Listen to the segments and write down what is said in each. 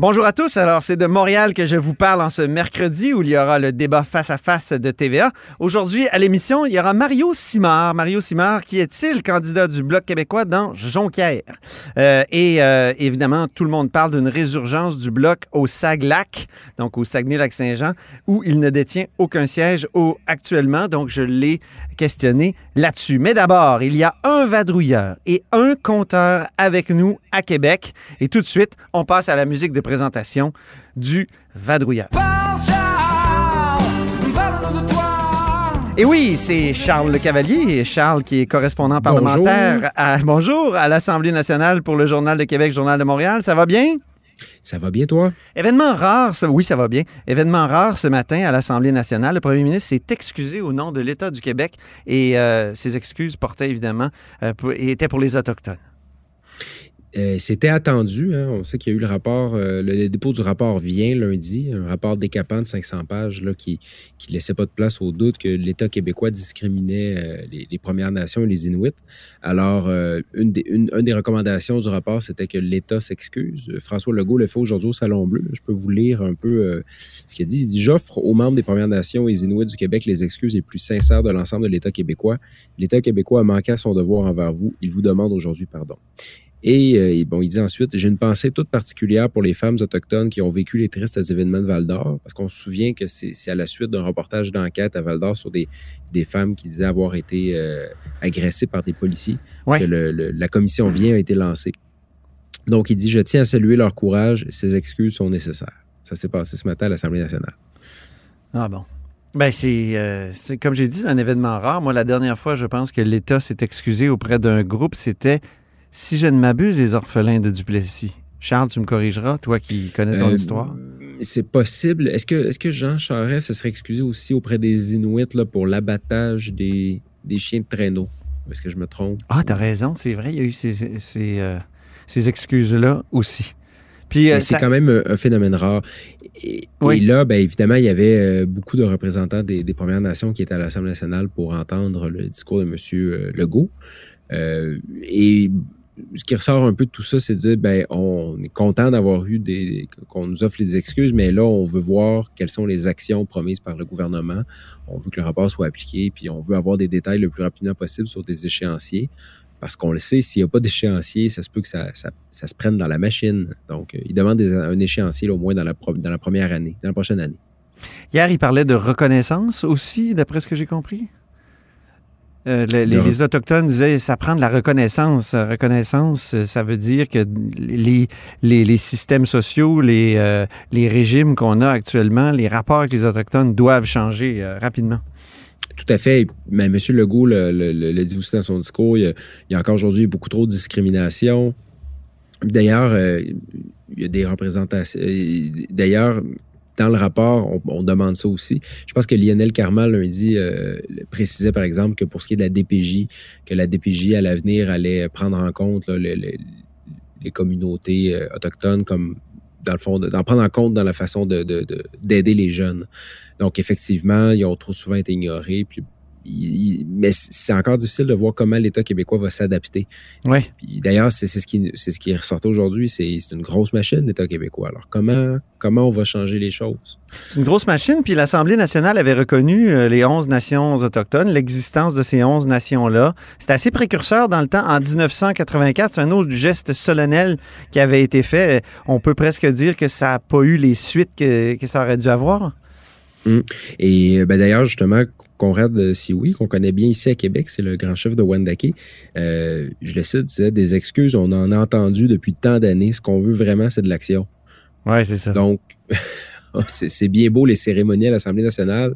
Bonjour à tous. Alors, c'est de Montréal que je vous parle en ce mercredi où il y aura le débat face à face de TVA. Aujourd'hui, à l'émission, il y aura Mario Simard. Mario Simard, qui est-il candidat du Bloc québécois dans Jonquière? Euh, et euh, évidemment, tout le monde parle d'une résurgence du Bloc au Saglac, donc au Saguenay-Lac-Saint-Jean, où il ne détient aucun siège au, actuellement. Donc, je l'ai questionné là-dessus. Mais d'abord, il y a un vadrouilleur et un compteur avec nous à Québec. Et tout de suite, on passe à la musique de présentation du vadrouilleur. Et oui, c'est Charles Le Cavalier. Charles qui est correspondant parlementaire à, bonjour, à l'Assemblée nationale pour le Journal de Québec, Journal de Montréal. Ça va bien? Ça va bien, toi? Événement rare, oui, ça va bien. Événement rare ce matin à l'Assemblée nationale. Le premier ministre s'est excusé au nom de l'État du Québec et euh, ses excuses portaient évidemment, euh, pour- étaient pour les Autochtones. Euh, C'était attendu. hein. On sait qu'il y a eu le rapport, euh, le dépôt du rapport vient lundi, un rapport décapant de 500 pages là, qui qui laissait pas de place au doute que l'État québécois discriminait euh, les, Premières Nations et les Inuits. Alors, une, des, une, des recommandations du rapport, c'était que l'État s'excuse. François Legault le fait aujourd'hui au Salon Bleu. Je peux vous lire un peu ce qu'il dit. Il dit J'offre aux membres des Premières Nations et les Inuits du Québec les excuses les plus sincères de l'ensemble de l'État québécois. L'État québécois a manqué à son devoir envers vous. Il vous demande aujourd'hui pardon. Et euh, bon, il dit ensuite, j'ai une pensée toute particulière pour les femmes autochtones qui ont vécu les tristes événements de Val d'Or, parce qu'on se souvient que c'est à la suite d'un reportage d'enquête à Val d'Or sur des, des femmes qui disaient avoir été euh, agressées par des policiers, Ouais. que le- le- la commission vient a été lancée. Donc, il dit, je tiens à saluer leur courage, ces excuses sont nécessaires. Ça s'est passé ce matin à l'Assemblée nationale. Ah bon. Ben c'est, euh, c'est- comme j'ai dit, c'est un événement rare. Moi, la dernière fois, je pense que l'État s'est excusé auprès d'un groupe, c'était, si je ne m'abuse, les orphelins de Duplessis. Charles, tu me corrigeras, toi qui connais ton Euh, histoire. C'est possible. Est-ce que, est que Jean Charest se serait excusé aussi auprès des Inuits là, pour l'abattage des, des chiens de traîneau? Est-ce que je me trompe? Ah, t'as raison, c'est vrai, il y a eu ces, ces, ces, euh, ces excuses-là aussi. Puis, euh, c'est ça- quand même un, un phénomène rare. Et, Oui. et là, ben, évidemment, il y avait euh, beaucoup de représentants des, des Premières Nations qui étaient à l'Assemblée nationale pour entendre le discours de M. Legault. Euh, et ce qui ressort un peu de tout ça, c'est de dire, ben, on est content d'avoir eu des, qu'on nous offre des excuses, mais là, on veut voir quelles sont les actions promises par le gouvernement. On veut que le rapport soit appliqué, puis on veut avoir des détails le plus rapidement possible sur des échéanciers. Parce qu'on le sait, s'il n'y a pas d'échéancier, ça se peut que ça, ça, se prenne dans la machine. Donc, euh, il demande un échéancier au moins dans la première année, dans la prochaine année. Hier, il parlait de reconnaissance aussi, d'après ce que j'ai compris. Euh, le- les, Autochtones disaient ça prend de la reconnaissance. La Reconnaissance, euh, ça veut dire que les, les, les systèmes sociaux, les, euh, les régimes qu'on a actuellement, les rapports avec les Autochtones doivent changer euh, rapidement. Tout à fait. Mais M. Legault le, le- le- le dit aussi dans son discours. Il y a, il y a encore aujourd'hui beaucoup trop de discrimination. D'ailleurs, euh, il y a des représentations. euh, D'ailleurs, dans le rapport, on, demande ça aussi. Je pense que Lionel Carmal lundi euh, précisait, par exemple, que pour ce qui est de la DPJ, que la DPJ à l'avenir allait prendre en compte les communautés euh, autochtones comme dans le fond, de- d'en prendre en compte dans la façon de- de- de- d'aider les jeunes. Donc, effectivement, ils ont trop souvent été ignorés. Il- mais c'est encore difficile de voir comment l'État québécois va s'adapter. Oui. Puis D'ailleurs, c'est c'est ce qui c'est ce qui est ressorti aujourd'hui. C'est c'est une grosse machine, l'État québécois. Alors, comment, comment on va changer les choses? C'est une grosse machine. Puis l'Assemblée nationale avait reconnu euh, les 11 nations autochtones, l'existence de ces 11 nations-là. C'était assez précurseur dans le temps. En 1984, c'est un autre geste solennel qui avait été fait. On peut presque dire que ça n'a pas eu les suites que, que ça aurait dû avoir. Et ben, d'ailleurs, justement, Conrad Sioui, qu'on connaît bien ici à Québec, c'est le grand chef de Wendake. Euh, je le cite, disait des excuses, on en a entendu depuis tant d'années. Ce qu'on veut vraiment, c'est de l'action. Oui, c'est ça. Donc, c'est bien beau les cérémonies à l'Assemblée nationale,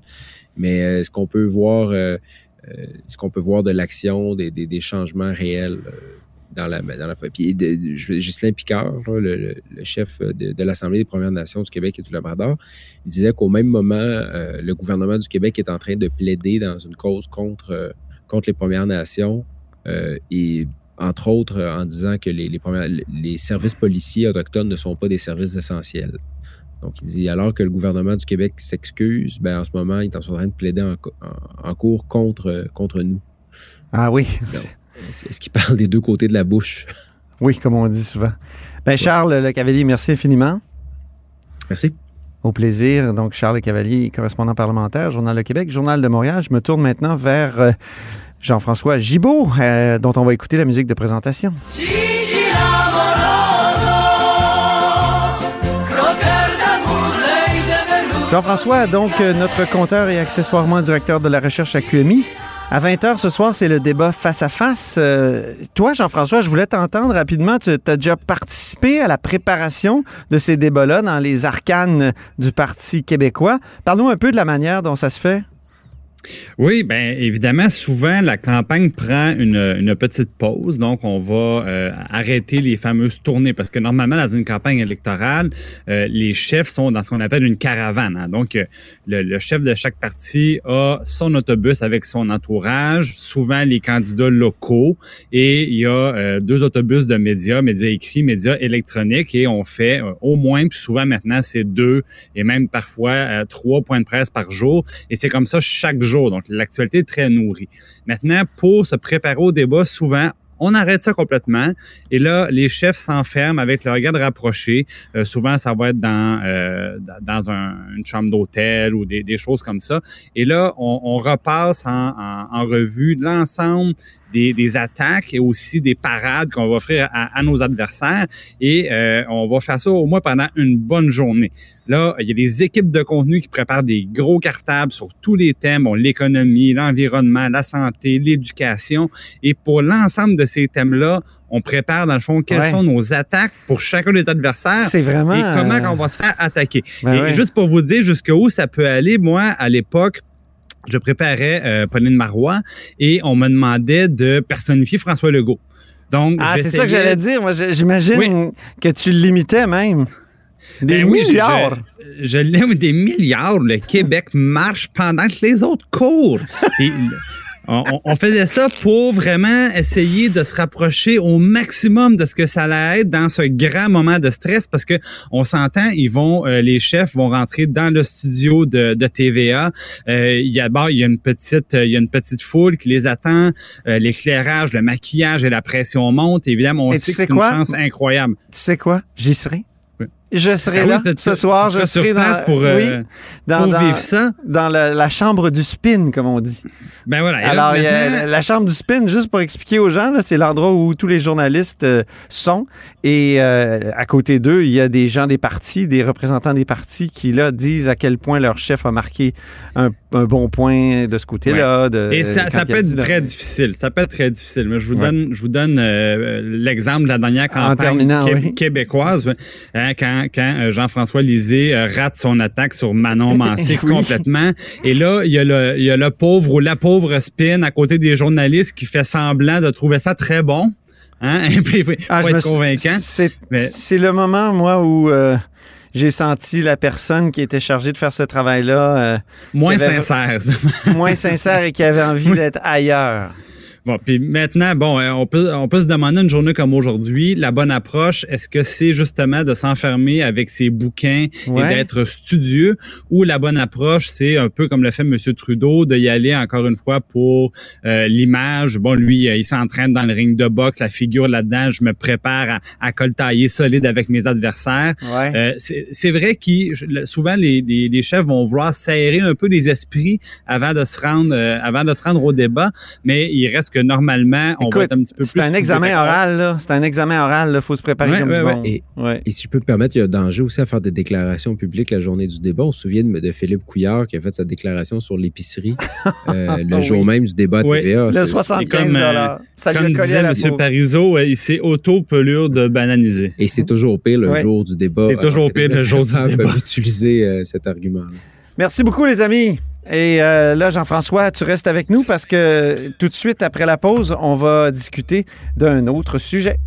mais euh, est-ce qu'on peut voir, euh, euh, est-ce qu'on peut voir de l'action, des, des- des changements réels? Euh, dans la, dans la Puis de- je- Ghislain Picard, là, le, chef de, de l'Assemblée des Premières Nations du Québec et du Labrador, il disait qu'au même moment, euh, le gouvernement du Québec est en train de plaider dans une cause contre, euh, contre les Premières Nations euh, et entre autres euh, en disant que les, les, premières- les services policiers autochtones ne sont pas des services essentiels. Donc, il dit, alors que le gouvernement du Québec s'excuse, ben, en ce moment, il est en train de plaider en- en cours contre, contre nous. Ah oui. Est-ce qu'il parle des deux côtés de la bouche? Oui, comme on dit souvent. Ben, Charles Le Cavalier, merci infiniment. Merci. Au plaisir. Donc, Charles Le Cavalier, correspondant parlementaire, Journal de Québec, Journal de Montréal. Je me tourne maintenant vers euh, Jean-François Gibault, euh, dont on va écouter la musique de présentation. Jean-François, donc euh, notre compteur et accessoirement directeur de la recherche à QMI. À 20h ce soir, c'est le débat face à face. Euh, toi, Jean-François, je voulais t'entendre rapidement. Tu as déjà participé à la préparation de ces débats-là dans les arcanes du Parti québécois. Parle-nous un peu de la manière dont ça se fait. Oui, bien évidemment, souvent la campagne prend une, une petite pause, donc on va euh, arrêter les fameuses tournées parce que normalement dans une campagne électorale, euh, les chefs sont dans ce qu'on appelle une caravane. hein. Donc euh, le, le chef de chaque parti a son autobus avec son entourage, souvent les candidats locaux, et il y a euh, deux autobus de médias, médias écrits, médias électroniques, et on fait euh, au moins, puis souvent maintenant c'est deux et même parfois trois points de presse par jour, et c'est comme ça chaque jour. Donc l'actualité est très nourrie. Maintenant, pour se préparer au débat, souvent on arrête ça complètement. Et là, les chefs s'enferment avec le regard rapproché. Euh, souvent, ça va être dans, euh, dans un- une chambre d'hôtel ou des, choses comme ça. Et là, on, repasse en- en revue l'ensemble des, des attaques et aussi des parades qu'on va offrir à, à nos adversaires. Et euh, on va faire ça au moins pendant une bonne journée. Là, il y a des équipes de contenu qui préparent des gros cartables sur tous les thèmes, bon, l'économie, l'environnement, la santé, l'éducation. Et pour l'ensemble de ces thèmes-là, on prépare, dans le fond, quelles Ouais. sont nos attaques pour chacun des adversaires C'est vraiment. et comment euh, on va se faire attaquer. ben et ouais. juste pour vous dire jusqu'où ça peut aller, moi, à l'époque, je préparais euh, Pauline Marois et on me demandait de personnifier François Legault. Donc, Ah, c'est ça que j'allais dire. Moi, j'imagine Oui. que tu l'imitais même. Des Ben oui, je- milliards. Je, je l'aime des milliards. Le Québec marche pendant que les autres courent. Et on, faisait ça pour vraiment essayer de se rapprocher au maximum de ce que ça allait être dans ce grand moment de stress parce que on s'entend, ils vont, euh, les chefs vont rentrer dans le studio de, de TVA. Euh, il y a il y a une petite, euh, il y a une petite foule qui les attend. Euh, L'éclairage, le maquillage et la pression montent. Évidemment, on Et sait que c'est une quoi? chance incroyable. Tu sais quoi? J'y serai. Je serai Ah oui, là ce soir. Je serai place dans, pour, euh, oui, dans, pour vivre ça. dans la, la chambre du spin, comme on dit. Ben voilà. Alors, il y a maintenant- la chambre du spin, juste pour expliquer aux gens, c'est l'endroit où tous les journalistes euh, sont. Et euh, à côté d'eux, il y a des gens des partis, des représentants des partis qui, là, disent à quel point leur chef a marqué un, un bon point de ce côté-là. Et ça, peut être là, très difficile. Ça peut être très difficile. Mais je vous Ouais. donne, je vous donne l'exemple de la dernière campagne terminant, qué- oui. québécoise. Hein, quand quand euh, Jean-François Lisée euh, rate son attaque sur Manon Mancé Oui. complètement. Et là, il y, a le, il y a le pauvre ou la pauvre spin à côté des journalistes qui fait semblant de trouver ça très bon. Hein? Ah, je être me suis- convaincant. C'est Mais- le moment, moi, où euh, j'ai senti la personne qui était chargée de faire ce travail-là euh, Moins sincère. moins sincère et qui avait envie d'être ailleurs. Bon, puis maintenant, bon, euh, on peut, on peut se demander une journée comme aujourd'hui, la bonne approche, est-ce que c'est justement de s'enfermer avec ses bouquins Ouais. et d'être studieux, ou la bonne approche, c'est un peu comme le fait M. Trudeau, de y aller encore une fois pour euh, l'image. Bon, lui, euh, il s'entraîne dans le ring de boxe, la figure là-dedans, je me prépare à, à coltailler solide avec mes adversaires. Ouais. Euh, c'est c'est vrai que souvent les, les, les chefs vont vouloir serrer un peu les esprits avant de se rendre euh, avant de se rendre au débat, mais il reste que normalement on va Écoute, être un petit peu plus. C'est un examen oral, là. C'est un examen oral, là. Faut se préparer Ouais, comme ouais, du monde. Et- Ouais. Et si je peux me permettre, il y a danger aussi à faire des déclarations publiques la journée du débat. On se souvient de, de Philippe Couillard qui a fait sa déclaration sur l'épicerie euh, le Oui. jour même du débat à. TVA. Le C'est- 75 comme, euh, Ça lui a Comme collé à la M. Parizeau, euh, il s'est auto-pelure de bananiser. Et c'est toujours pire le Ouais. jour du débat. C'est toujours pire le jour du débat. utiliser cet argument-là. Merci beaucoup, les amis. Et euh, là, Jean-François, tu restes avec nous parce que tout de suite après la pause, on va discuter d'un autre sujet.